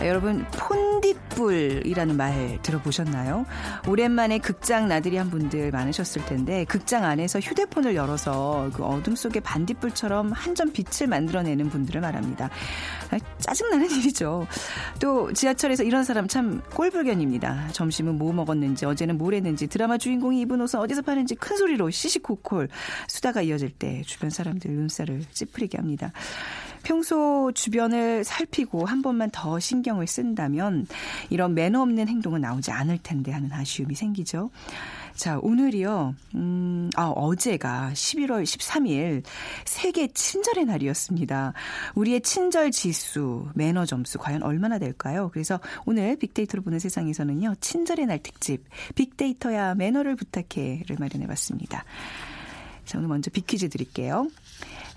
아, 여러분 폰딧불이라는 말 들어보셨나요? 오랜만에 극장 나들이 한 분들 많으셨을 텐데 극장 안에서 휴대폰을 열어서 그 어둠 속에 반딧불처럼 한 점 빛을 만들어내는 분들을 말합니다. 아, 짜증나는 일이죠. 또 지하철에서 이런 사람 참 꼴불견입니다. 점심은 뭐 먹었는지 어제는 뭘 했는지 드라마 주인공이 입은 옷은 어디서 파는지 큰 소리로 시시콜콜 수다가 이어질 때 주변 사람들 눈살을 찌푸리게 합니다. 평소 주변을 살피고 한 번만 더 신경을 쓴다면 이런 매너 없는 행동은 나오지 않을 텐데 하는 아쉬움이 생기죠. 자, 오늘이요, 음, 아, 어제가 11월 13일 세계 친절의 날이었습니다. 우리의 친절 지수, 매너 점수 과연 얼마나 될까요? 그래서 오늘 빅데이터로 보는 세상에서는요, 친절의 날 특집, 빅데이터야 매너를 부탁해를 마련해 봤습니다. 자, 오늘 먼저 빅퀴즈 드릴게요.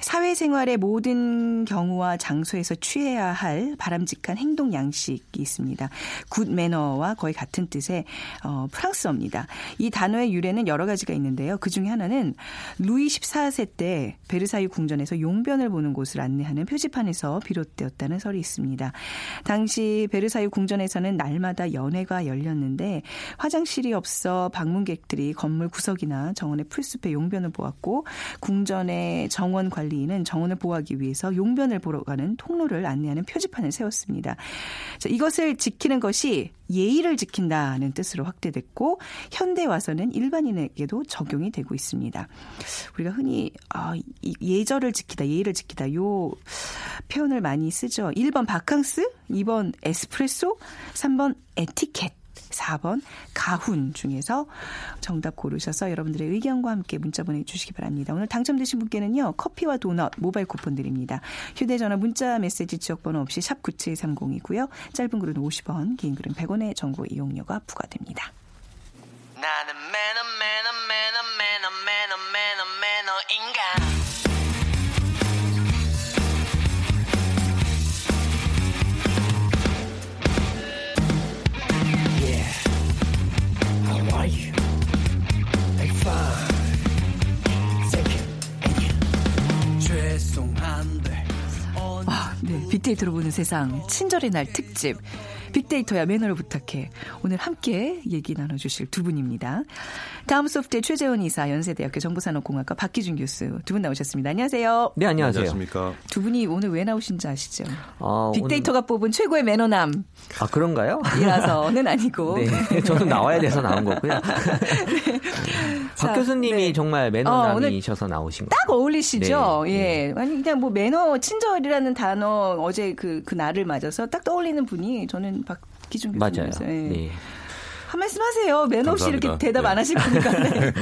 사회생활의 모든 경우와 장소에서 취해야 할 바람직한 행동 양식이 있습니다. good manner와 거의 같은 뜻의 어, 프랑스어입니다. 이 단어의 유래는 여러 가지가 있는데요. 그 중에 하나는 루이 14세 때 베르사유 궁전에서 용변을 보는 곳을 안내하는 표지판에서 비롯되었다는 설이 있습니다. 당시 베르사유 궁전에서는 날마다 연회가 열렸는데 화장실이 없어 방문객들이 건물 구석이나 정원의 풀숲에 용변을 보았고 궁전의 정원 관리 관리인은 정원을 보호하기 위해서 용변을 보러 가는 통로를 안내하는 표지판을 세웠습니다. 자, 이것을 지키는 것이 예의를 지킨다는 뜻으로 확대됐고 현대 와서는 일반인에게도 적용이 되고 있습니다. 우리가 흔히 아, 예절을 지키다, 예의를 지키다 요 표현을 많이 쓰죠. 1번 바캉스, 2번 에스프레소, 3번 에티켓. 4번 가훈 중에서 정답 고르셔서 여러분들의 의견과 함께 문자 보내주시기 바랍니다. 오늘 당첨되신 분께는요. 커피와 도넛 모바일 쿠폰 드립니다. 휴대전화 문자 메시지 지역번호 없이 샵 9730이고요. 짧은 글은 50원 긴 글은 100원의 정보 이용료가 부과됩니다. 나는 매너 빅데이터로 보는 세상 친절의 날 특집 빅데이터야 매너를 부탁해. 오늘 함께 얘기 나눠주실 두 분입니다. 다음 소프트의 최재원 이사, 연세대학교 정보산업공학과 박기준 교수 두 분 나오셨습니다. 안녕하세요. 네, 안녕하세요. 안녕하십니까. 두 분이 오늘 왜 나오신지 아시죠? 어, 빅데이터가 오늘... 뽑은 최고의 매너남. 아, 그런가요? 이라서는 아니고. 네, 저는 나와야 돼서 나온 거고요. 네. 박 교수님이 네. 정말 매너남이셔서 어, 나오신 거예요. 딱 어울리시죠? 네. 예. 아니, 그냥 뭐 매너, 친절이라는 단어 어제 그, 그 날을 맞아서 딱 떠올리는 분이 저는 박기준 교수님이세요. 맞아요. 예. 네. 한 말씀 하세요. 매너 없이 이렇게 대답 네. 안 하실 거니까. 네.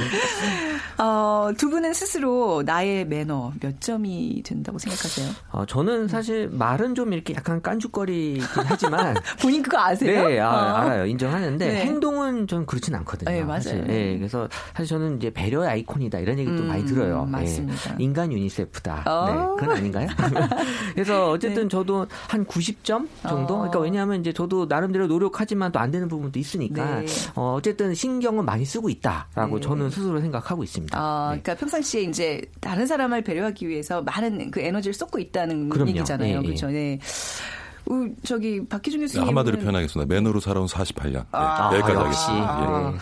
어, 두 분은 스스로 나의 매너 몇 점이 된다고 생각하세요? 어, 저는 사실 말은 좀 이렇게 약간 깐죽거리긴 하지만. 본인 그거 아세요? 네, 아, 어. 알아요. 인정하는데 네. 행동은 전 그렇진 않거든요. 네, 맞아요. 사실. 네, 그래서 사실 저는 이제 배려의 아이콘이다 이런 얘기도 음, 많이 들어요. 네. 맞습니다. 네. 인간 유니세프다. 어. 네, 그건 아닌가요? 그래서 어쨌든 네. 저도 한 90점 정도? 어. 그러니까 왜냐하면 이제 저도 나름대로 노력하지만 또 안 되는 부분도 있으니까 네. 어, 어쨌든 신경은 많이 쓰고 있다라고 네. 저는 스스로 생각하고 있습니다. 아, 네. 그러니까 평상시에 이제 다른 사람을 배려하기 위해서 많은 그 에너지를 쏟고 있다는 그럼요. 얘기잖아요. 네, 그렇죠. 네. 어, 저기 박희준 교수님 한마디로 표현하겠습니다. 매너로 살아온 48년. 아, 네, 여기까지 하겠습니다. 아, 네.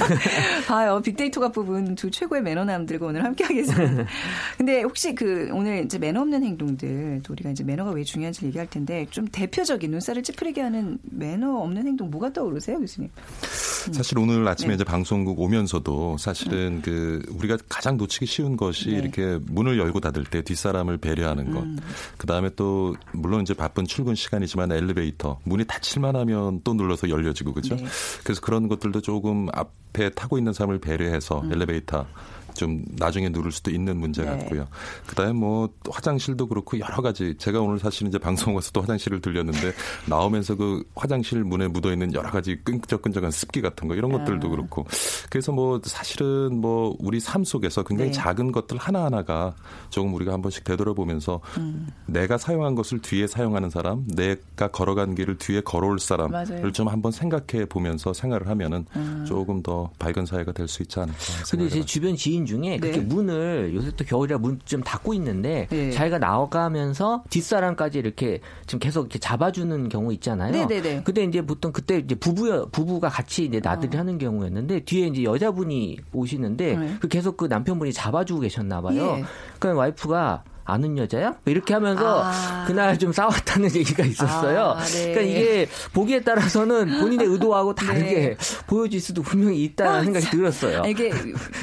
봐요. 빅데이터가 뽑은 두 최고의 매너남 들과 오늘 함께 하겠습니다. 근데 혹시 그 오늘 이제 매너 없는 행동들 또 우리가 이제 매너가 왜 중요한지 얘기할 텐데 좀 대표적인 눈살을 찌푸리게 하는 매너 없는 행동 뭐가 떠오르세요, 교수님? 사실 오늘 아침에 네. 이제 방송국 오면서도 사실은 음. 그 우리가 가장 놓치기 쉬운 것이 네. 이렇게 문을 열고 닫을 때 뒷사람을 배려하는 것. 음. 그 다음에 또 물론 이제 바쁜 출근 시간이지만 엘리베이터 문이 닫힐만 하면 또 눌러서 열려지고 그죠? 네. 그래서 그런 것들도 조금 앞에 타고 있는 사람을 배려해서 음. 엘리베이터 좀 나중에 누를 수도 있는 문제 네. 같고요. 그다음에 뭐 화장실도 그렇고 여러 가지 제가 오늘 사실 이제 방송 에서 또 화장실을 들렸는데 나오면서 그 화장실 문에 묻어 있는 여러 가지 끈적끈적한 습기 같은 거 이런 것들도 아. 그렇고 그래서 뭐 사실은 뭐 우리 삶 속에서 굉장히 네. 작은 것들 하나 하나가 조금 우리가 한 번씩 되돌아보면서 음. 내가 사용한 것을 뒤에 사용하는 사람, 내가 걸어간 길을 뒤에 걸어올 사람을 맞아요. 좀 한번 생각해 보면서 생활을 하면은 음. 조금 더 밝은 사회가 될 수 있지 않을까. 근데 제 주변 지인 지인 중에 그렇게 네. 문을 요새 또 겨울이라 문 좀 닫고 있는데 네. 자기가 나가면서 뒷사람까지 이렇게 지금 계속 이렇게 잡아주는 경우 있잖아요. 네네네. 네, 네. 근데 이제 보통 그때 이제 부부 부부가 같이 이제 나들이 어. 하는 경우였는데 뒤에 이제 여자분이 오시는데 네. 그 계속 그 남편분이 잡아주고 계셨나 봐요. 예. 그러니까 와이프가 아는 여자야? 뭐 이렇게 하면서 아. 그날 좀 싸웠다는 얘기가 있었어요. 아, 네. 그러니까 이게 보기에 따라서는 본인의 의도하고 다르게 네. 보여질 수도 분명히 있다는 아, 생각이 들었어요. 이게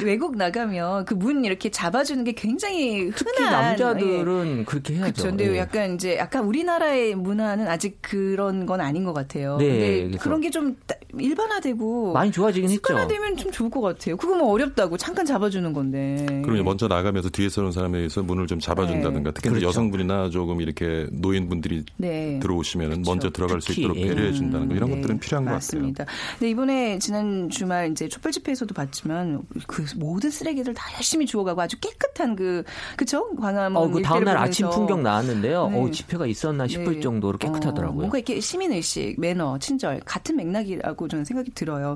외국 나가면 그 문 이렇게 잡아주는 게 굉장히 흔한 특히 남자들은 예. 그렇게 해야죠. 그렇죠. 근데 예. 약간 이제 약간 우리나라의 문화는 아직 그런 건 아닌 것 같아요. 네. 근데 그런 게 좀 일반화되고 많이 좋아지긴 했죠. 습관화되면 좀 좋을 것 같아요. 그거 뭐 어렵다고 잠깐 잡아주는 건데. 그럼 먼저 나가면서 뒤에서 오는 사람에 의해서 문을 좀 잡아주는 한다든가 특히 그렇죠. 여성분이나 조금 이렇게 노인분들이 네. 들어오시면 그렇죠. 먼저 들어갈 수 있도록 배려해 준다는 거 이런 네. 것들은 필요한 맞습니다. 것 같아요. 네, 이번에 지난 주말 이제 촛불 집회에서도 봤지만 그 모든 쓰레기들 다 열심히 주워가고 아주 깨끗한 그 그쵸 광화문 어, 그 다음 날 아침 풍경 나왔는데요. 네. 어, 집회가 있었나 싶을 네. 정도로 깨끗하더라고요. 어, 뭔가 이렇게 시민 의식, 매너, 친절 같은 맥락이라고 저는 생각이 들어요.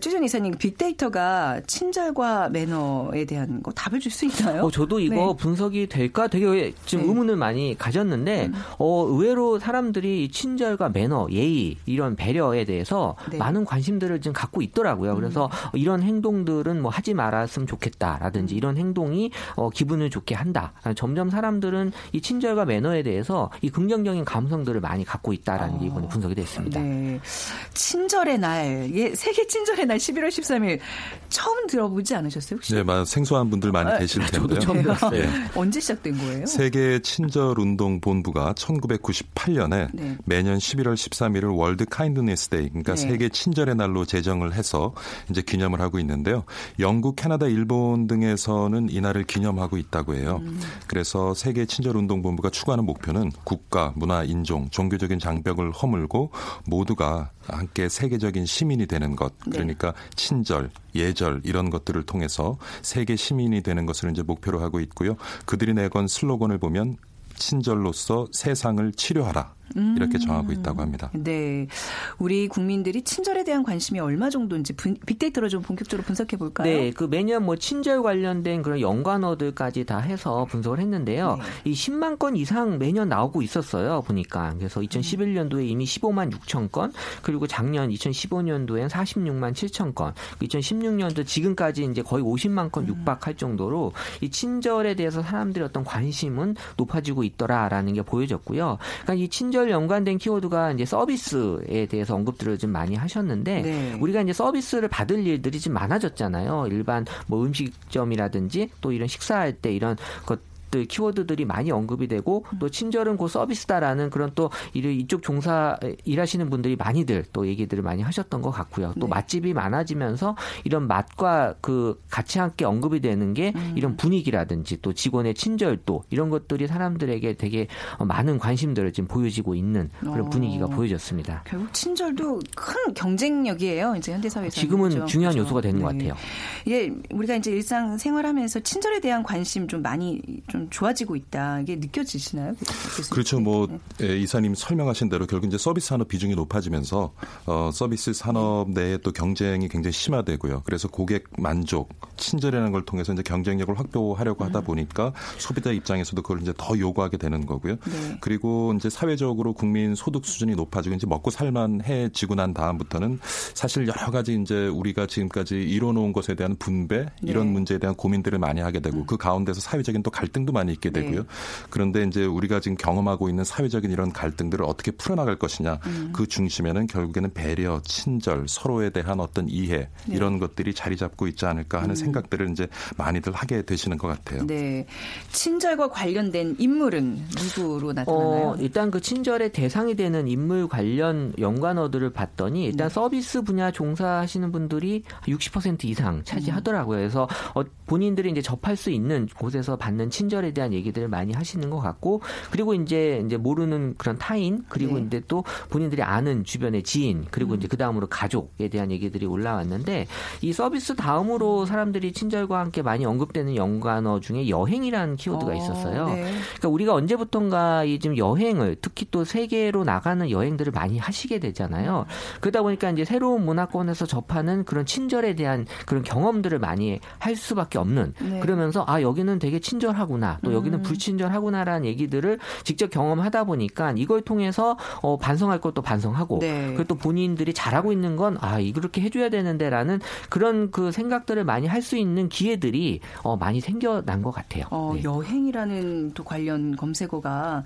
최준 이사님 빅데이터가 친절과 매너에 대한 거 답을 줄 수 있나요? 어, 저도 이거 네. 분석이 될까 되게 지금 네. 의문을 많이 가졌는데 음. 어, 의외로 사람들이 친절과 매너, 예의 이런 배려에 대해서 네. 많은 관심들을 지금 갖고 있더라고요. 그래서 음. 이런 행동들은 뭐 하지 말았으면 좋겠다라든지 음. 이런 행동이 어, 기분을 좋게 한다. 점점 사람들은 이 친절과 매너에 대해서 이 긍정적인 감성들을 많이 갖고 있다라는 어. 게 이번에 분석이 됐습니다. 네. 친절의 날, 예, 세계 친절의 날 11월 13일 처음 들어보지 않으셨어요? 혹시? 네, 생소한 분들 많이 아, 계실 텐데요. 저도 처음 들었어요. 네. 언제 시작 된 거예요? 세계 친절 운동 본부가 1998년에 네. 매년 11월 13일을 World Kindness Day, 그러니까 네. 세계 친절의 날로 제정을 해서 이제 기념을 하고 있는데요. 영국, 캐나다, 일본 등에서는 이날을 기념하고 있다고 해요. 음. 그래서 세계 친절 운동 본부가 추구하는 목표는 국가, 문화, 인종, 종교적인 장벽을 허물고 모두가 함께 세계적인 시민이 되는 것. 네. 그러니까 친절, 예절 이런 것들을 통해서 세계 시민이 되는 것을 이제 목표로 하고 있고요. 그들이 내건 슬로건을 보면 친절로서 세상을 치료하라. 이렇게 정하고 있다고 합니다. 네. 우리 국민들이 친절에 대한 관심이 얼마 정도인지 빅데이터로 좀 본격적으로 분석해 볼까요? 네. 그 매년 뭐 친절 관련된 그런 연관어들까지 다 해서 분석을 했는데요. 네. 이 10만 건 이상 매년 나오고 있었어요. 보니까. 그래서 2011년도에 이미 15만 6천 건, 그리고 작년 2015년도엔 46만 7천 건, 2016년도 지금까지 이제 거의 50만 건 음. 육박할 정도로 이 친절에 대해서 사람들의 어떤 관심은 높아지고 있더라라는 게 보여졌고요. 그러니까 이 친절 시절 연관된 키워드가 이제 서비스에 대해서 언급들을 좀 많이 하셨는데 네. 우리가 이제 서비스를 받을 일들이 좀 많아졌잖아요. 일반 뭐 음식점이라든지 또 이런 식사할 때 이런 것 것들 키워드들이 많이 언급이 되고 또 친절은 고 서비스다라는 그런 또 이쪽 종사 일하시는 분들이 많이들 또 얘기들을 많이 하셨던 것 같고요. 또 네. 맛집이 많아지면서 이런 맛과 그 같이 함께 언급이 되는 게 음. 이런 분위기라든지 또 직원의 친절도 이런 것들이 사람들에게 되게 많은 관심들을 지금 보여지고 있는 그런 어. 분위기가 보여졌습니다. 결국 친절도 큰 경쟁력이에요. 이제 현대 사회에서 지금은 그렇죠? 중요한 그렇죠. 요소가 되는 네. 것 같아요. 예, 우리가 이제 일상 생활하면서 친절에 대한 관심 좀 많이 좀좀 좋아지고 있다. 이게 느껴지시나요? 그렇죠. 뭐 네. 예, 이사님 설명하신 대로 결국 이제 서비스 산업 비중이 높아지면서 어, 서비스 산업 네. 내에 또 경쟁이 굉장히 심화되고요. 그래서 고객 만족, 친절이라는 걸 통해서 이제 경쟁력을 확보하려고 하다 음. 보니까 소비자 입장에서도 그걸 이제 더 요구하게 되는 거고요. 네. 그리고 이제 사회적으로 국민 소득 수준이 높아지고 이제 먹고 살만해지고 난 다음부터는 사실 여러 가지 이제 우리가 지금까지 이뤄놓은 것에 대한 분배 이런 네. 문제에 대한 고민들을 많이 하게 되고 음. 그 가운데서 사회적인 또 갈등도 갈등도 많이 있게 네. 되고요. 그런데 이제 우리가 지금 경험하고 있는 사회적인 이런 갈등들을 어떻게 풀어나갈 것이냐 음. 그 중심에는 결국에는 배려, 친절, 서로에 대한 어떤 이해 네. 이런 것들이 자리 잡고 있지 않을까 하는 생각들을 이제 많이들 하게 되시는 것 같아요. 네. 친절과 관련된 인물은 누구로 나타나나요? 어, 일단 그 친절의 대상이 되는 인물 관련 연관어들을 봤더니 일단 네. 서비스 분야 종사하시는 분들이 60% 이상 차지하더라고요. 그래서 어, 본인들이 이제 접할 수 있는 곳에서 받는 친절 에 대한 얘기들을 많이 하시는 것 같고 그리고 이제 이제 모르는 그런 타인 그리고 네. 이제 또 본인들이 아는 주변의 지인 그리고 이제 그 다음으로 가족에 대한 얘기들이 올라왔는데 이 서비스 다음으로 사람들이 친절과 함께 많이 언급되는 연관어 중에 여행이라는 키워드가 어, 있었어요. 네. 그러니까 우리가 언제부턴가 이 지금 여행을 특히 또 세계로 나가는 여행들을 많이 하시게 되잖아요. 그러다 보니까 이제 새로운 문화권에서 접하는 그런 친절에 대한 그런 경험들을 많이 할 수밖에 없는 네. 그러면서 아 여기는 되게 친절하구나 또 여기는 불친절하구나라는 얘기들을 직접 경험하다 보니까 이걸 통해서 어, 반성할 것도 반성하고 네. 그리고 또 본인들이 잘하고 있는 건 아 이렇게 해줘야 되는데라는 그런 그 생각들을 많이 할 수 있는 기회들이 어, 많이 생겨난 것 같아요. 어, 네. 여행이라는 또 관련 검색어가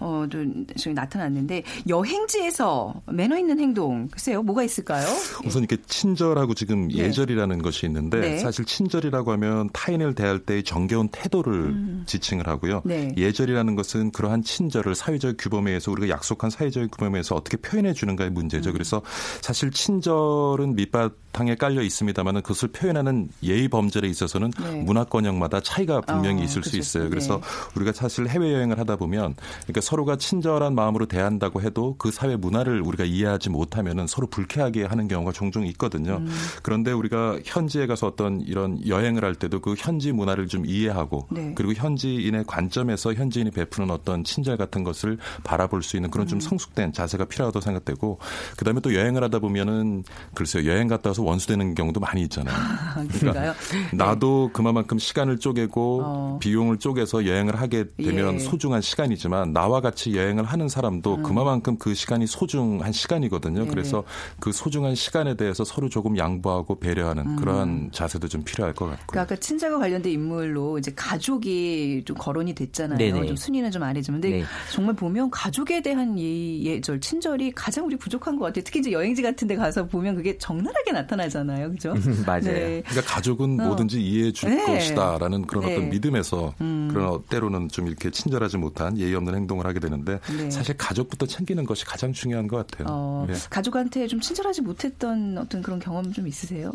어, 좀 나타났는데 여행지에서 매너 있는 행동 글쎄요 뭐가 있을까요? 우선 이렇게 친절하고 지금 네. 예절이라는 것이 있는데 네. 사실 친절이라고 하면 타인을 대할 때의 정겨운 태도를 지칭을 하고요. 음. 네. 예절이라는 것은 그러한 친절을 사회적 규범에 의해서 우리가 약속한 사회적 규범에 의해서 어떻게 표현해 주는가의 문제죠. 음. 그래서 사실 친절은 밑바탕에 깔려 있습니다만 그것을 표현하는 예의 범절에 있어서는 네. 문화권형마다 차이가 분명히 어, 있을 수 그렇죠. 있어요. 그래서 네. 우리가 사실 해외 여행을 하다 보면 그러니까 서로가 친절한 마음으로 대한다고 해도 그 사회 문화를 우리가 이해하지 못하면은 서로 불쾌하게 하는 경우가 종종 있거든요. 음. 그런데 우리가 현지에 가서 어떤 이런 여행을 할 때도 그 현지 문화를 좀 이해하고 네. 그리고 현지인의 관점에서 현지인이 베푸는 어떤 친절 같은 것을 바라볼 수 있는 그런 음. 좀 성숙된 자세가 필요하다고 생각되고 그다음에 또 여행을 하다 보면은 글쎄요 여행 갔다 와서 원수되는 경우도 많이 있잖아요. 아, 그런가요? 나도 그만큼 시간을 쪼개고 어. 비용을 쪼개서 여행을 하게 되면 예. 소중한 시간이지만 나와 같이 여행을 하는 사람도 그만큼 그 시간이 소중한 시간이거든요. 음. 네. 그래서 그 소중한 시간에 대해서 서로 조금 양보하고 배려하는 그러한 자세도 좀 필요할 것 같고요. 그 아까 친절과 관련된 인물로 이제 가족이 좀 거론이 됐잖아요. 네네. 좀 순위는 좀 아니지만 근데 네. 정말 보면 가족에 대한 이 예절 친절이 가장 우리 부족한 것 같아요. 특히 이제 여행지 같은 데 가서 보면 그게 적나라하게 나타나잖아요. 그죠? 맞아요. 네. 그러니까 가족은 어. 뭐든지 이해해 줄 네. 것이다라는 그런 네. 음. 어떤 믿음에서 그런 때로는 좀 이렇게 친절하지 못한 예의 없는 행동을 하게 되는데 네. 사실 가족부터 챙기는 것이 가장 중요한 것 같아요. 어, 네. 가족한테 좀 친절하지 못했던 어떤 그런 경험 좀 있으세요?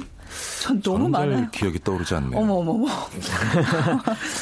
전 너무 많아요. 기억이 떠오르지 않네요. 어머 어머 어머.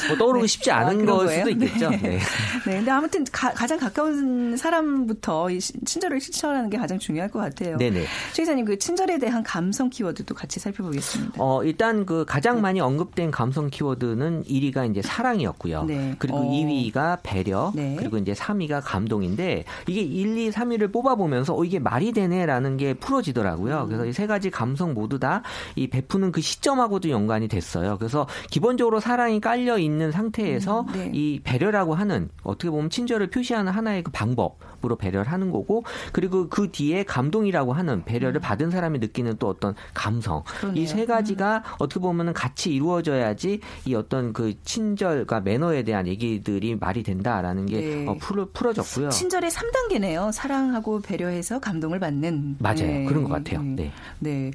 뭐 떠오르기 쉽지 아, 않은 그런 걸 거예요? 수도 있겠죠. 네. 네. 네, 근데 아무튼 가, 장 가까운 사람부터 이 시- 친절을 실천하는 게 가장 중요할 것 같아요. 네네. 최 이사님 그 친절에 대한 감성 키워드도 같이 살펴보겠습니다. 어, 일단 그 가장 많이 언급된 감성 키워드는 1위가 이제 사랑이었고요. 네. 그리고 어. 2위가 배려, 네. 그리고 이제 3위가 감동인데 이게 1, 2, 3위를 뽑아보면서 어, 이게 말이 되네라는 게 풀어지더라고요. 음. 그래서 이 세 가지 감성 모두 다 이 베푸는 그 시점하고도 연관이 됐어요. 그래서 기본적으로 사랑이 깔려 있는 상태 에서 음, 네. 이 배려라고 하는 어떻게 보면 친절을 표시하는 하나의 그 방법으로 배려를 하는 거고 그리고 그 뒤에 감동이라고 하는 배려를 받은 사람이 느끼는 또 어떤 감성 음. 이세 가지가 어떻게 보면은 같이 이루어져야지 이 어떤 그 친절과 매너에 대한 얘기들이 말이 된다라는 게 네. 어, 풀어, 풀어졌고요. 친절의 3단계네요. 사랑하고 배려해서 감동을 받는. 맞아요. 네. 그런 것 같아요. 네. 네.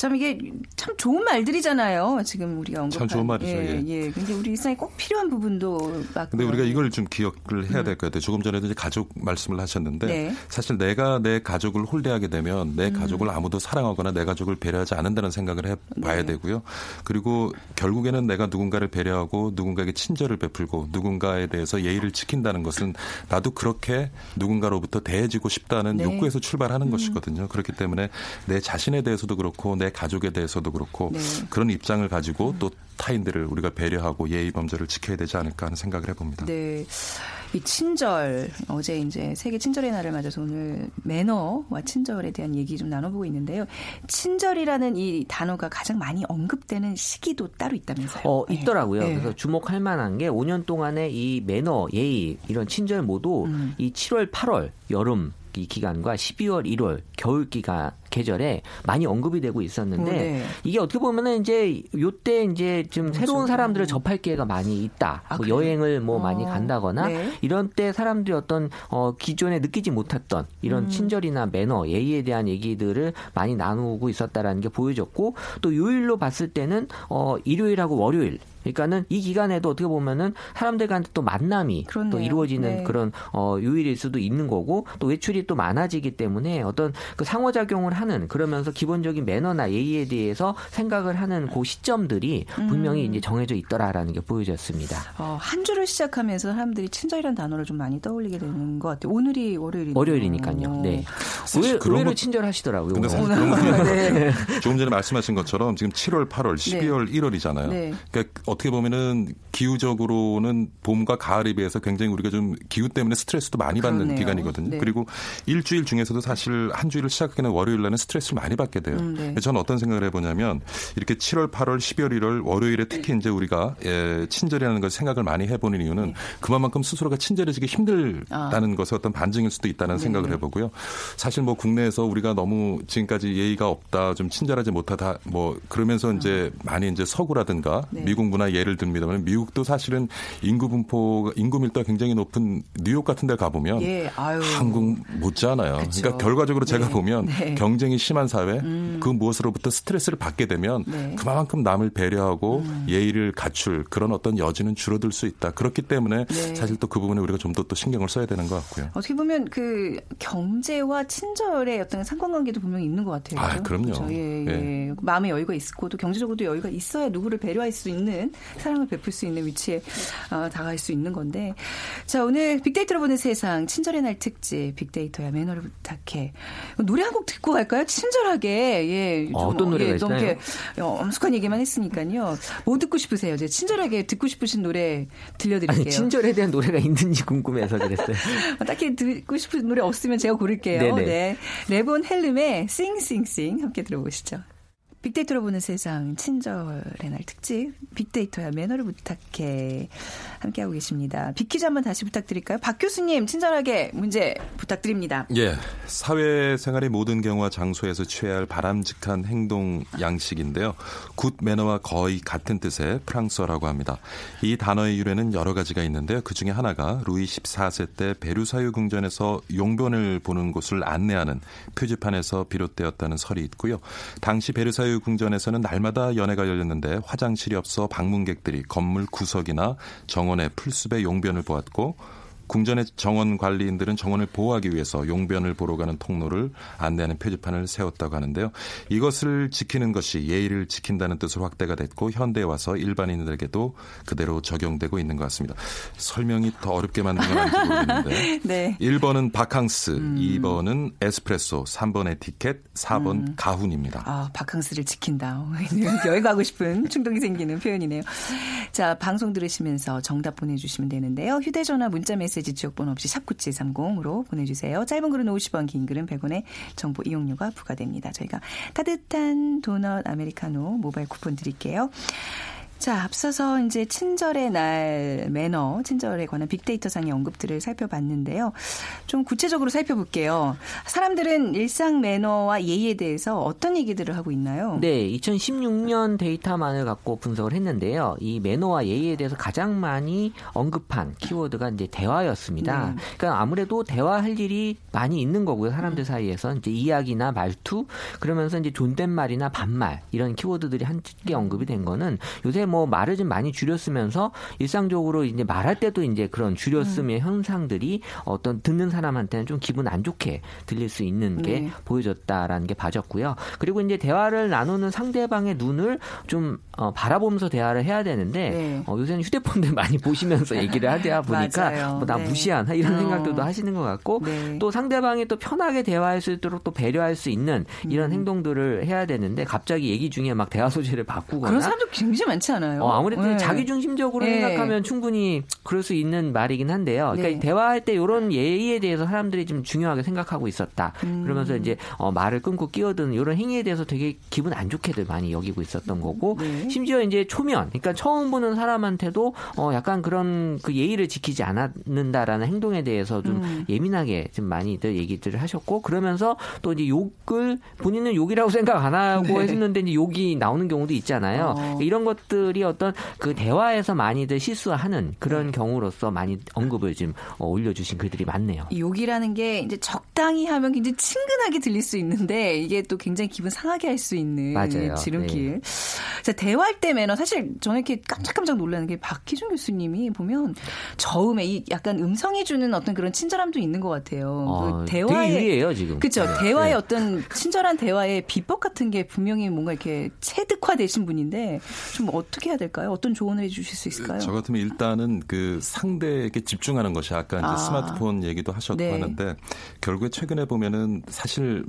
네. 참 이게 참 좋은 말들이잖아요. 지금 우리가 언급한. 참 좋은 말이죠. 예, 예. 예. 근데 우리 일상에 꼭 필요한 부분도 막. 근데 우리가 이걸 좀 기억을 해야 될 것 같아요. 조금 전에도 이제 가족 말씀을 하셨는데 음. 네. 사실 내가 내 가족을 홀대하게 되면 내 가족을 아무도 사랑하거나 내 가족을 배려하지 않는다는 생각을 해 봐야 네. 되고요. 그리고 결국에는 내가 누군가를 배려하고 누군가에게 친절을 베풀고 누군가에 대해서 예의를 지킨다는 것은 나도 그렇게 누군가로부터 대해지고 싶다는 네. 욕구에서 출발하는 것이거든요. 그렇기 때문에 내 자신에 대해서도 그렇고 내 가족에 대해서도 그렇고 네. 그런 입장을 가지고 또 타인들을 우리가 배려하고 예의 범절을 지켜야 되지 않을까 하는 생각을 해봅니다. 네. 이 친절 어제 이제 세계 친절의 날을 맞아서 오늘 매너와 친절에 대한 얘기 좀 나눠보고 있는데요. 친절이라는 이 단어가 가장 많이 언급되는 시기도 따로 있다면서요? 어, 네. 있더라고요. 네. 그래서 주목할 만한 게 5년 동안에 이 매너, 예의, 이런 친절 모두 음. 이 7월, 8월, 여름, 이 기간과 12월, 1월 겨울 기간 계절에 많이 언급이 되고 있었는데 네. 이게 어떻게 보면은 이제 요때 이제 좀 그렇죠. 새로운 사람들을 접할 기회가 많이 있다. 아, 뭐? 여행을 뭐 어. 많이 간다거나 네. 이런 때 사람들이 어떤 어 기존에 느끼지 못했던 이런 음. 친절이나 매너, 예의에 대한 얘기들을 많이 나누고 있었다라는 게 보여졌고 또 요일로 봤을 때는 어 일요일하고 월요일 그러니까는 이 기간에도 어떻게 보면은 사람들 간에 또 만남이 그렇네요. 또 이루어지는 네. 그런 어 요일일 수도 있는 거고 또 외출이 또 많아지기 때문에 어떤 그 상호작용을 하는 그러면서 기본적인 매너나 예의에 대해서 생각을 하는 그 시점들이 음. 분명히 이제 정해져 있더라라는 게 보여졌습니다. 어, 한 주를 시작하면서 사람들이 친절이라는 단어를 좀 많이 떠올리게 되는 것 같아요. 오늘이 월요일이니까. 월요일이니까요. 네. 사실 그런 의외로 것- 친절하시더라고요. 근데. 사실 그런 거 네. 조금 전에 말씀하신 것처럼 지금 7월, 8월, 12월, 1월이잖아요. 네. 그러니까 어떻게 보면은 기후적으로는 봄과 가을에 비해서 굉장히 우리가 좀 기후 때문에 스트레스도 많이 받는 그러네요. 기간이거든요. 네. 그리고 일주일 중에서도 사실 한 주일을 시작하는 월요일 날은 스트레스를 많이 받게 돼요. 음, 네. 저는 어떤 생각을 해보냐면 이렇게 7월, 8월, 12월, 1월 월요일에 특히 이제 우리가 예, 친절이라는 걸 생각을 많이 해보는 이유는 네. 그만큼 스스로가 친절해지기 힘들다는 것의 어떤 반증일 수도 있다는 네. 생각을 해보고요. 사실 뭐 국내에서 우리가 너무 지금까지 예의가 없다, 좀 친절하지 못하다, 뭐 그러면서 이제 많이 이제 서구라든가 음. 네. 미국 문화 예를 듭니다만 미국도 사실은 인구 분포, 인구 밀도가 굉장히 높은 뉴욕 같은 데 가보면 예, 아유. 한국 못지않아요. 그쵸. 그러니까 결과적으로 제가 네. 보면 네. 경쟁이 심한 사회, 그 무엇으로부터 스트레스를 받게 되면 네. 음. 그만큼 남을 배려하고 예의를 갖출 그런 어떤 여지는 줄어들 수 있다. 그렇기 때문에 네. 사실 또 그 부분에 우리가 좀 더 또 신경을 써야 되는 것 같고요. 어떻게 보면 그 경제와 친 절의 어떤 상관관계도 분명히 있는 것 같아요. 아? 그럼요. 그죠? 예, 예. 마음의 여유가 있고 또 경제적으로도 여유가 있어야 누구를 배려할 수 있는 사랑을 베풀 수 있는 위치에 어, 다가갈 수 있는 건데. 자 오늘 빅데이터로 보는 세상 친절의 날 특집 빅데이터야 매너를 부탁해 노래 한 곡 듣고 갈까요? 친절하게 예. 좀, 어, 어떤 노래가 예, 있나요? 이렇게 어, 엄숙한 얘기만 했으니까요. 뭐 듣고 싶으세요? 이제 친절하게 듣고 싶으신 노래 들려드릴게요. 아니, 친절에 대한 노래가 있는지 궁금해서 그랬어요. 어, 딱히 듣고 싶은 노래 없으면 제가 고를게요. 네네. 네. 레본 헬름의 싱싱싱 함께 들어보시죠. 빅데이터로 보는 세상 친절의 날 특집 빅데이터야 매너를 부탁해 함께하고 계십니다. 빅퀴즈 한번 다시 부탁드릴까요? 박 교수님 친절하게 문제 부탁드립니다. 예, 사회생활의 모든 경우와 장소에서 취해야 할 바람직한 행동 양식인데요. good manner와 거의 같은 뜻의 프랑스어라고 합니다. 이 단어의 유래는 여러 가지가 있는데요. 그 중에 하나가 루이 14세 때 베르사유 궁전에서 용변을 보는 곳을 안내하는 표지판에서 비롯되었다는 설이 있고요. 당시 베르사유 궁전에서는 날마다 연회가 열렸는데 화장실이 없어 방문객들이 건물 구석이나 정원 의 풀숲에 용변을 보았고 궁전의 정원 관리인들은 정원을 보호하기 위해서 용변을 보러 가는 통로를 안내하는 표지판을 세웠다고 하는데요. 이것을 지키는 것이 예의를 지킨다는 뜻으로 확대가 됐고 현대에 와서 일반인들에게도 그대로 적용되고 있는 것 같습니다. 설명이 더 어렵게 만든 건 아닌지 모르겠는데 네. 1번은 바캉스, 2번은 에스프레소, 3번 에티켓, 4번 가훈입니다. 아, 바캉스를 지킨다. 여행 가고 싶은 충동이 생기는 표현이네요. 자, 방송 들으시면서 정답 보내주시면 되는데요. 휴대전화 문자 메시지 지역번호 없이 샵9730으로 보내주세요. 짧은 글은 50원, 긴 글은 100원의 정보 이용료가 부과됩니다. 저희가 따뜻한 도넛 아메리카노 모바일 쿠폰 드릴게요. 자, 앞서서 이제 친절의 날 매너, 친절에 관한 빅데이터 상의 언급들을 살펴봤는데요. 좀 구체적으로 살펴볼게요. 사람들은 일상 매너와 예의에 대해서 어떤 얘기들을 하고 있나요? 네, 2016년 데이터만을 갖고 분석을 했는데요. 이 매너와 예의에 대해서 가장 많이 언급한 키워드가 이제 대화였습니다. 네. 그러니까 아무래도 대화할 일이 많이 있는 거고요. 사람들 사이에서 이제 이야기나 말투 그러면서 이제 존댓말이나 반말 이런 키워드들이 함께 언급이 된 거는 요새 뭐 말을 좀 많이 줄였으면서 일상적으로 이제 말할 때도 이제 그런 줄였음의 현상들이 어떤 듣는 사람한테는 좀 기분 안 좋게 들릴 수 있는 게 네. 보여졌다라는 게 봐졌고요. 그리고 이제 대화를 나누는 상대방의 눈을 좀 어, 바라보면서 대화를 해야 되는데 네. 어, 요새는 휴대폰들 많이 보시면서 얘기를 하다 보니까 맞아요. 뭐나 네. 무시하나 이런 어. 생각들도 하시는 것 같고 네. 또 상대방이 또 편하게 대화할 수 있도록 또 배려할 수 있는 음. 이런 행동들을 해야 되는데 갑자기 얘기 중에 막 대화 소재를 바꾸거나 그런 사람도 굉장히 많지 않아요? 않아요? 어, 아무래도 네. 자기중심적으로 네. 생각하면 충분히 그럴 수 있는 말이긴 한데요. 그러니까 네. 대화할 때 이런 예의에 대해서 사람들이 좀 중요하게 생각하고 있었다. 음. 그러면서 이제 어, 말을 끊고 끼어드는 이런 행위에 대해서 되게 기분 안 좋게들 많이 여기고 있었던 거고 네. 심지어 이제 초면, 그러니까 처음 보는 사람한테도 어, 약간 그런 그 예의를 지키지 않았는다라는 행동에 대해서 좀 음. 예민하게 좀 많이들 얘기들을 하셨고 그러면서 또 이제 욕을 본인은 욕이라고 생각 안 하고 했는데 이제 욕이 나오는 경우도 있잖아요. 네. 어. 이런 것들 이 어떤 그 대화에서 많이들 실수하는 그런 네. 경우로서 많이 언급을 지금 어, 올려주신 글들이 많네요. 이 욕이라는 게 이제 적당히 하면 굉장히 친근하게 들릴 수 있는데 이게 또 굉장히 기분 상하게 할 수 있는 맞아요. 지름길. 자, 대화할 때 매너 사실 저는 이렇게 깜짝깜짝 놀라는 게 박희준 교수님이 보면 저음에 이 약간 음성이 주는 어떤 그런 친절함도 있는 것 같아요. 어, 그 대화의 유리해요 지금. 그렇죠. 네. 대화의 네. 어떤 친절한 대화의 비법 같은 게 분명히 뭔가 이렇게 체득화되신 분인데 좀 어떻게 해야 될까요? 어떤 조언을 해주실 수 있을까요? 저 같으면 일단은 그 상대에게 집중하는 것이 아까 이제 아. 스마트폰 얘기도 하셨고 네. 하는데 결국에 최근에 보면은 사실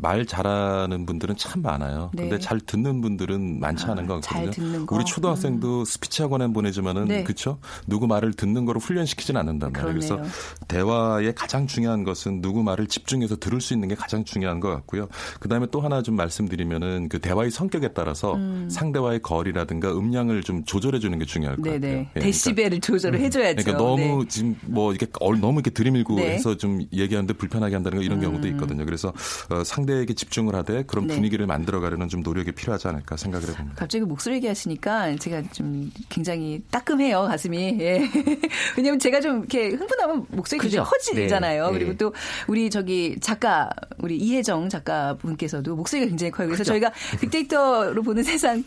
말 잘하는 분들은 참 많아요. 네. 근데 잘 듣는 분들은 많지 아, 않은 것잘 같거든요. 듣는 거? 우리 초등학생도 스피치 학원에 보내지만은 네. 그렇죠. 누구 말을 듣는 거로 훈련시키진 않는단 말이에요. 그래서. 대화의 가장 중요한 것은 누구 말을 집중해서 들을 수 있는 게 가장 중요한 것 같고요. 그다음에 또 하나 좀 말씀드리면은 그 대화의 성격에 따라서 상대와의 거리라든가 음량을 좀 조절해 주는 게 중요할 것 음. 네네. 같아요. 예, 그러니까 데시벨을 조절을 해 줘야죠. 그러니까 너무 네. 지금 뭐 이렇게 얼- 너무 이렇게 들이밀고 네. 음. 해서 좀 얘기하는데 불편하게 한다는 거 이런 경우도 있거든요. 그래서 어, 상 대에게 집중을 하되 그런 네. 분위기를 만들어가려는 좀 노력이 필요하지 않을까 생각을 해봅니다. 갑자기 목소리 얘기하시니까 제가 좀 굉장히 따끔해요 가슴이. 예. 왜냐면 제가 좀 이렇게 흥분하면 목소리 굉장히 그죠? 커지잖아요. 네. 네. 그리고 또 우리 저기 작가 우리 이혜정 작가분께서도 목소리가 굉장히 커요. 그래서 저희가 빅데이터로 보는 세상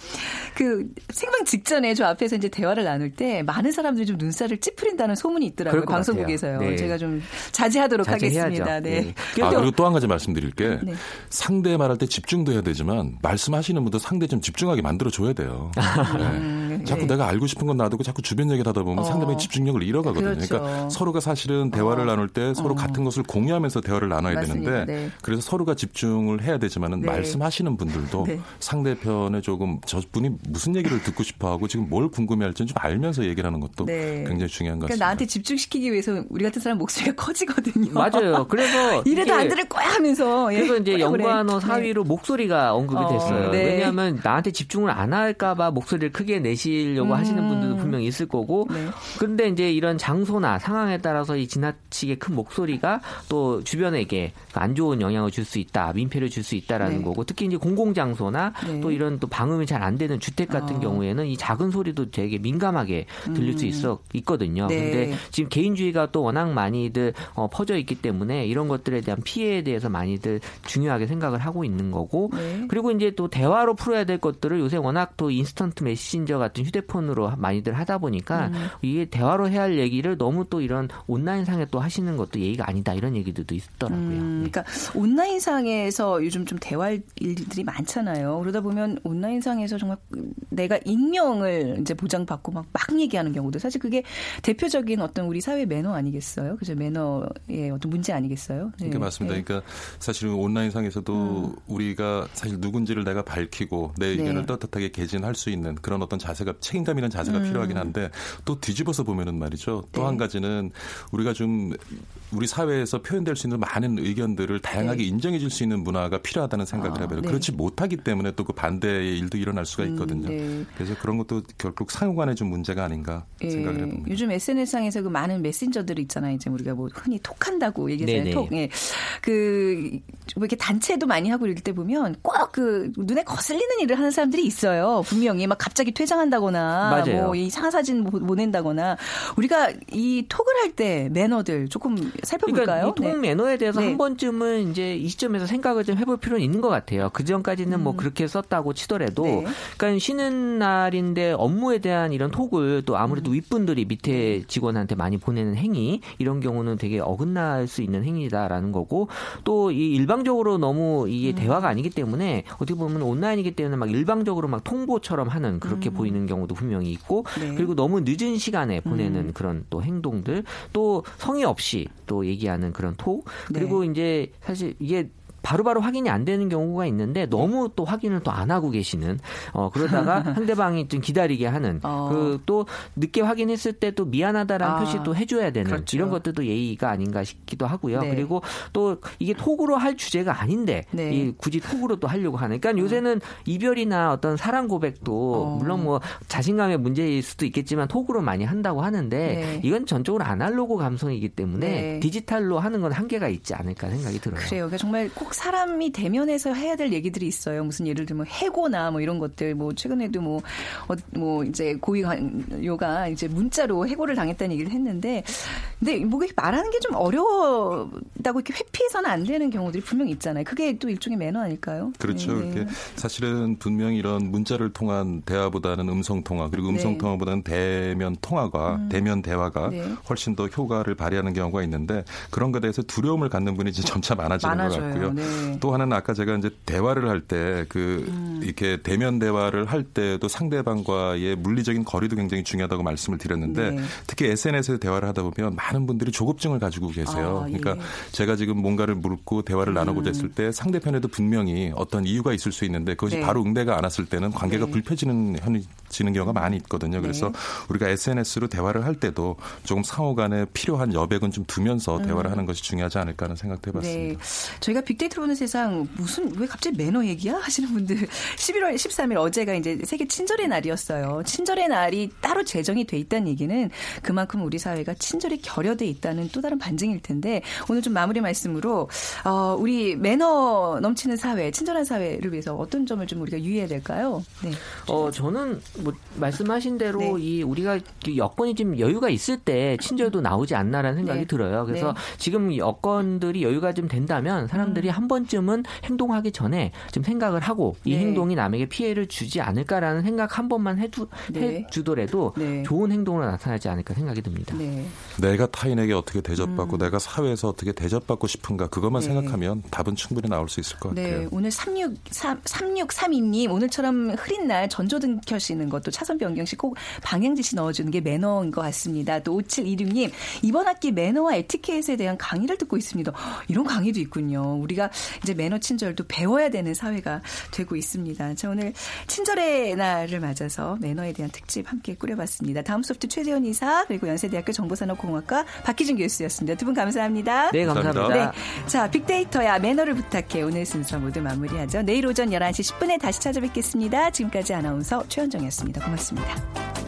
그 생방 직전에 저 앞에서 이제 대화를 나눌 때 많은 사람들이 좀 눈살을 찌푸린다는 소문이 있더라고요. 방송국에서요. 네. 제가 좀 자제하도록 자제해야죠. 하겠습니다. 네. 네. 아, 또- 그리고 또 한 가지 말씀드릴 게 네. 상대 말할 때 집중도 해야 되지만 말씀하시는 분도 상대 좀 집중하게 만들어 줘야 돼요. 네. 자꾸 네. 내가 알고 싶은 건 놔두고 자꾸 주변 얘기를 하다 보면 어. 상대방이 집중력을 잃어가거든요. 그렇죠. 러니까 서로가 사실은 대화를 어. 나눌 때 서로 어. 같은 것을 공유하면서 대화를 나눠야 맞습니다. 되는데 네. 그래서 서로가 집중을 해야 되지만은 네. 말씀하시는 분들도 네. 상대편에 조금 저분이 무슨 얘기를 듣고 싶어하고 지금 뭘 궁금해할지는 좀 알면서 얘기를 하는 것도 네. 굉장히 중요한 것 그러니까 같습니다. 나한테 집중시키기 위해서 우리 같은 사람 목소리가 커지거든요. 맞아요. 그래서 이래도 안 들을 거야 하면서. 예. 그래서 이제. 연관어 네. 사위로 목소리가 언급이 어, 됐어요. 네. 왜냐하면 나한테 집중을 안 할까봐 목소리를 크게 내시려고 음. 하시는 분들도 분명히 있을 거고. 네. 근데 이제 이런 장소나 상황에 따라서 이 지나치게 큰 목소리가 또 주변에게 안 좋은 영향을 줄 수 있다, 민폐를 줄 수 있다라는 네. 거고. 특히 이제 공공 장소나 네. 또 이런 또 방음이 잘 안 되는 주택 같은 어. 경우에는 이 작은 소리도 되게 민감하게 들릴 수 있어 있거든요. 음. 네. 근데 지금 개인주의가 또 워낙 많이들 어, 퍼져 있기 때문에 이런 것들에 대한 피해에 대해서 많이들 중 요하게 생각을 하고 있는 거고 네. 그리고 이제 또 대화로 풀어야 될 것들을 요새 워낙 또 인스턴트 메신저 같은 휴대폰으로 많이들 하다 보니까 음. 이게 대화로 해야 할 얘기를 너무 또 이런 온라인상에 또 하시는 것도 예의가 아니다 이런 얘기들도 있더라고요. 음, 네. 그러니까 온라인상에서 요즘 좀 대화할 일들이 많잖아요. 그러다 보면 온라인상에서 정말 내가 익명을 이제 보장받고 막, 막 얘기하는 경우도 사실 그게 대표적인 어떤 우리 사회 매너 아니겠어요? 그죠? 매너의 어떤 문제 아니겠어요? 네. 그게 맞습니다. 네. 그러니까 사실은 온라인 상에서도 우리가 사실 누군지를 내가 밝히고 내 의견을 네. 떳떳하게 개진할 수 있는 그런 어떤 자세가 책임감이라는 자세가 필요하긴 한데 또 뒤집어서 보면은 말이죠. 또 네. 한 가지는 우리가 좀 우리 사회에서 표현될 수 있는 많은 의견들을 다양하게 네. 인정해 줄 수 있는 문화가 필요하다는 생각을 아, 해봐요. 네. 그렇지 못하기 때문에 또 그 반대의 일도 일어날 수가 있거든요. 네. 그래서 그런 것도 결국 상호간의 좀 문제가 아닌가 예, 생각을 해봅니다. 요즘 SNS상에서 그 많은 메신저들이 있잖아요. 이제 우리가 뭐 흔히 톡한다고 얘기하잖아요. 네네. 톡. 예. 그, 뭐 이렇게 단체도 많이 하고 이럴 때 보면 꼭 그 눈에 거슬리는 일을 하는 사람들이 있어요. 분명히 막 갑자기 퇴장한다거나 맞아요. 뭐 이상한 사진 보- 보낸다거나 우리가 이 톡을 할 때 매너들 조금 살펴볼까요? 그러니까 이통 네. 매너에 대해서 네. 한 번쯤은 이제 이 시점에서 생각을 좀 해볼 필요는 있는 것 같아요. 그 전까지는 뭐 그렇게 썼다고 치더라도, 네. 그러니까 쉬는 날인데 업무에 대한 이런 톡을 또 아무래도 윗분들이 밑에 직원한테 많이 보내는 행위 이런 경우는 되게 어긋날 수 있는 행위다라는 거고 또 이 일방적으로 너무 이게 대화가 아니기 때문에 어떻게 보면 온라인이기 때문에 막 일방적으로 막 통보처럼 하는 그렇게 보이는 경우도 분명히 있고 네. 그리고 너무 늦은 시간에 보내는 그런 또 행동들 또 성의 없이 또 얘기하는 그런 톡. 그리고 이제 사실 이게 바로 바로 확인이 안 되는 경우가 있는데 너무 또 확인을 또 안 하고 계시는 어 그러다가 상대방이 좀 기다리게 하는 어. 그또 늦게 확인했을 때 또 미안하다라는 아, 표시도 해줘야 되는 그렇죠. 이런 것들도 예의가 아닌가 싶기도 하고요. 네. 그리고 또 이게 톡으로 할 주제가 아닌데 네. 이 굳이 톡으로 또 하려고 하는. 그러니까 요새는 이별이나 어떤 사랑 고백도 어. 물론 뭐 자신감의 문제일 수도 있겠지만 톡으로 많이 한다고 하는데 네. 이건 전적으로 아날로그 감성이기 때문에 네. 디지털로 하는 건 한계가 있지 않을까 생각이 들어요. 그래요. 그러니까 정말 꼭 사람이 대면해서 해야 될 얘기들이 있어요. 무슨 예를 들면 해고나 뭐 이런 것들. 뭐 최근에도 뭐, 어, 뭐 이제 고위관료가 이제 문자로 해고를 당했다는 얘기를 했는데, 근데 뭐 이렇게 말하는 게 좀 어려웠다고 이렇게 회피해서는 안 되는 경우들이 분명 히 있잖아요. 그게 또 일종의 매너 아닐까요? 그렇죠. 네. 이렇게 사실은 분명히 이런 문자를 통한 대화보다는 음성 통화 그리고 음성 네. 통화보다는 대면 통화가 대면 대화가 네. 훨씬 더 효과를 발휘하는 경우가 있는데 그런 것에 대해서 두려움을 갖는 분이 이제 점차 많아지는 많아져요. 것 같고요. 네. 또 하나는 아까 제가 이제 대화를 할 때그 음. 이렇게 대면 대화를 할 때도 상대방과의 물리적인 거리도 굉장히 중요하다고 말씀을 드렸는데 네. 특히 SNS에서 대화를 하다 보면 많은 분들이 조급증을 가지고 계세요. 아, 예. 그러니까 제가 지금 뭔가를 물고 대화를 나누고자 했을 때 상대편에도 분명히 어떤 이유가 있을 수 있는데 그것이 네. 바로 응대가 안 왔을 때는 관계가 네. 불편해지는 현이 지는 경우가 많이 있거든요. 그래서 네. 우리가 SNS로 대화를 할 때도 조금 상호 간에 필요한 여백은 좀 두면서 대화를 하는 것이 중요하지 않을까 하는 생각도 음. 네. 해봤습니다. 저희가 빅데이터로 보는 세상 무슨 왜 갑자기 매너 얘기야 하시는 분들 11월 13일 어제가 이제 세계 친절의 날이었어요. 친절의 날이 따로 제정이 돼 있다는 얘기는 그만큼 우리 사회가 친절이 결여돼 있다는 또 다른 반증일 텐데 오늘 좀 마무리 말씀으로 어, 우리 매너 넘치는 사회, 친절한 사회를 위해서 어떤 점을 좀 우리가 유의해야 될까요? 네. 어 저는 뭐 말씀하신 대로 네. 이 우리가 그 여건이 좀 여유가 있을 때 친절도 나오지 않나라는 생각이 네. 들어요. 그래서 네. 지금 여건들이 여유가 좀 된다면 사람들이 음. 한 번쯤은 행동하기 전에 좀 생각을 하고 이 네. 행동이 남에게 피해를 주지 않을까라는 생각 한 번만 해두 네. 해주더라도 네. 좋은 행동으로 나타나지 않을까 생각이 듭니다. 네. 내가 타인에게 어떻게 대접받고 내가 사회에서 어떻게 대접받고 싶은가 그것만 네. 생각하면 답은 충분히 나올 수 있을 것 같아요. 네, 오늘 36, 3632님, 오늘처럼 흐린 날 전조등 켜시는 것도 차선 변경 시 꼭 방향 지시 넣어주는 게 매너인 것 같습니다. 또 5726님, 이번 학기 매너와 에티켓에 대한 강의를 듣고 있습니다. 허, 이런 강의도 있군요. 우리가 이제 매너 친절도 배워야 되는 사회가 되고 있습니다. 자, 오늘 친절의 날을 맞아서 매너에 대한 특집 함께 꾸려봤습니다. 다음 소프트 최재원 이사, 그리고 연세대학교 정보산업공학과 박희준 교수였습니다. 두 분 감사합니다. 네, 감사합니다. 감사합니다. 네. 자, 빅데이터야 매너를 부탁해. 오늘 순서 모두 마무리하죠. 내일 오전 11시 10분에 다시 찾아뵙겠습니다. 지금까지 아나운서 최현정이었 습니다. 고맙습니다.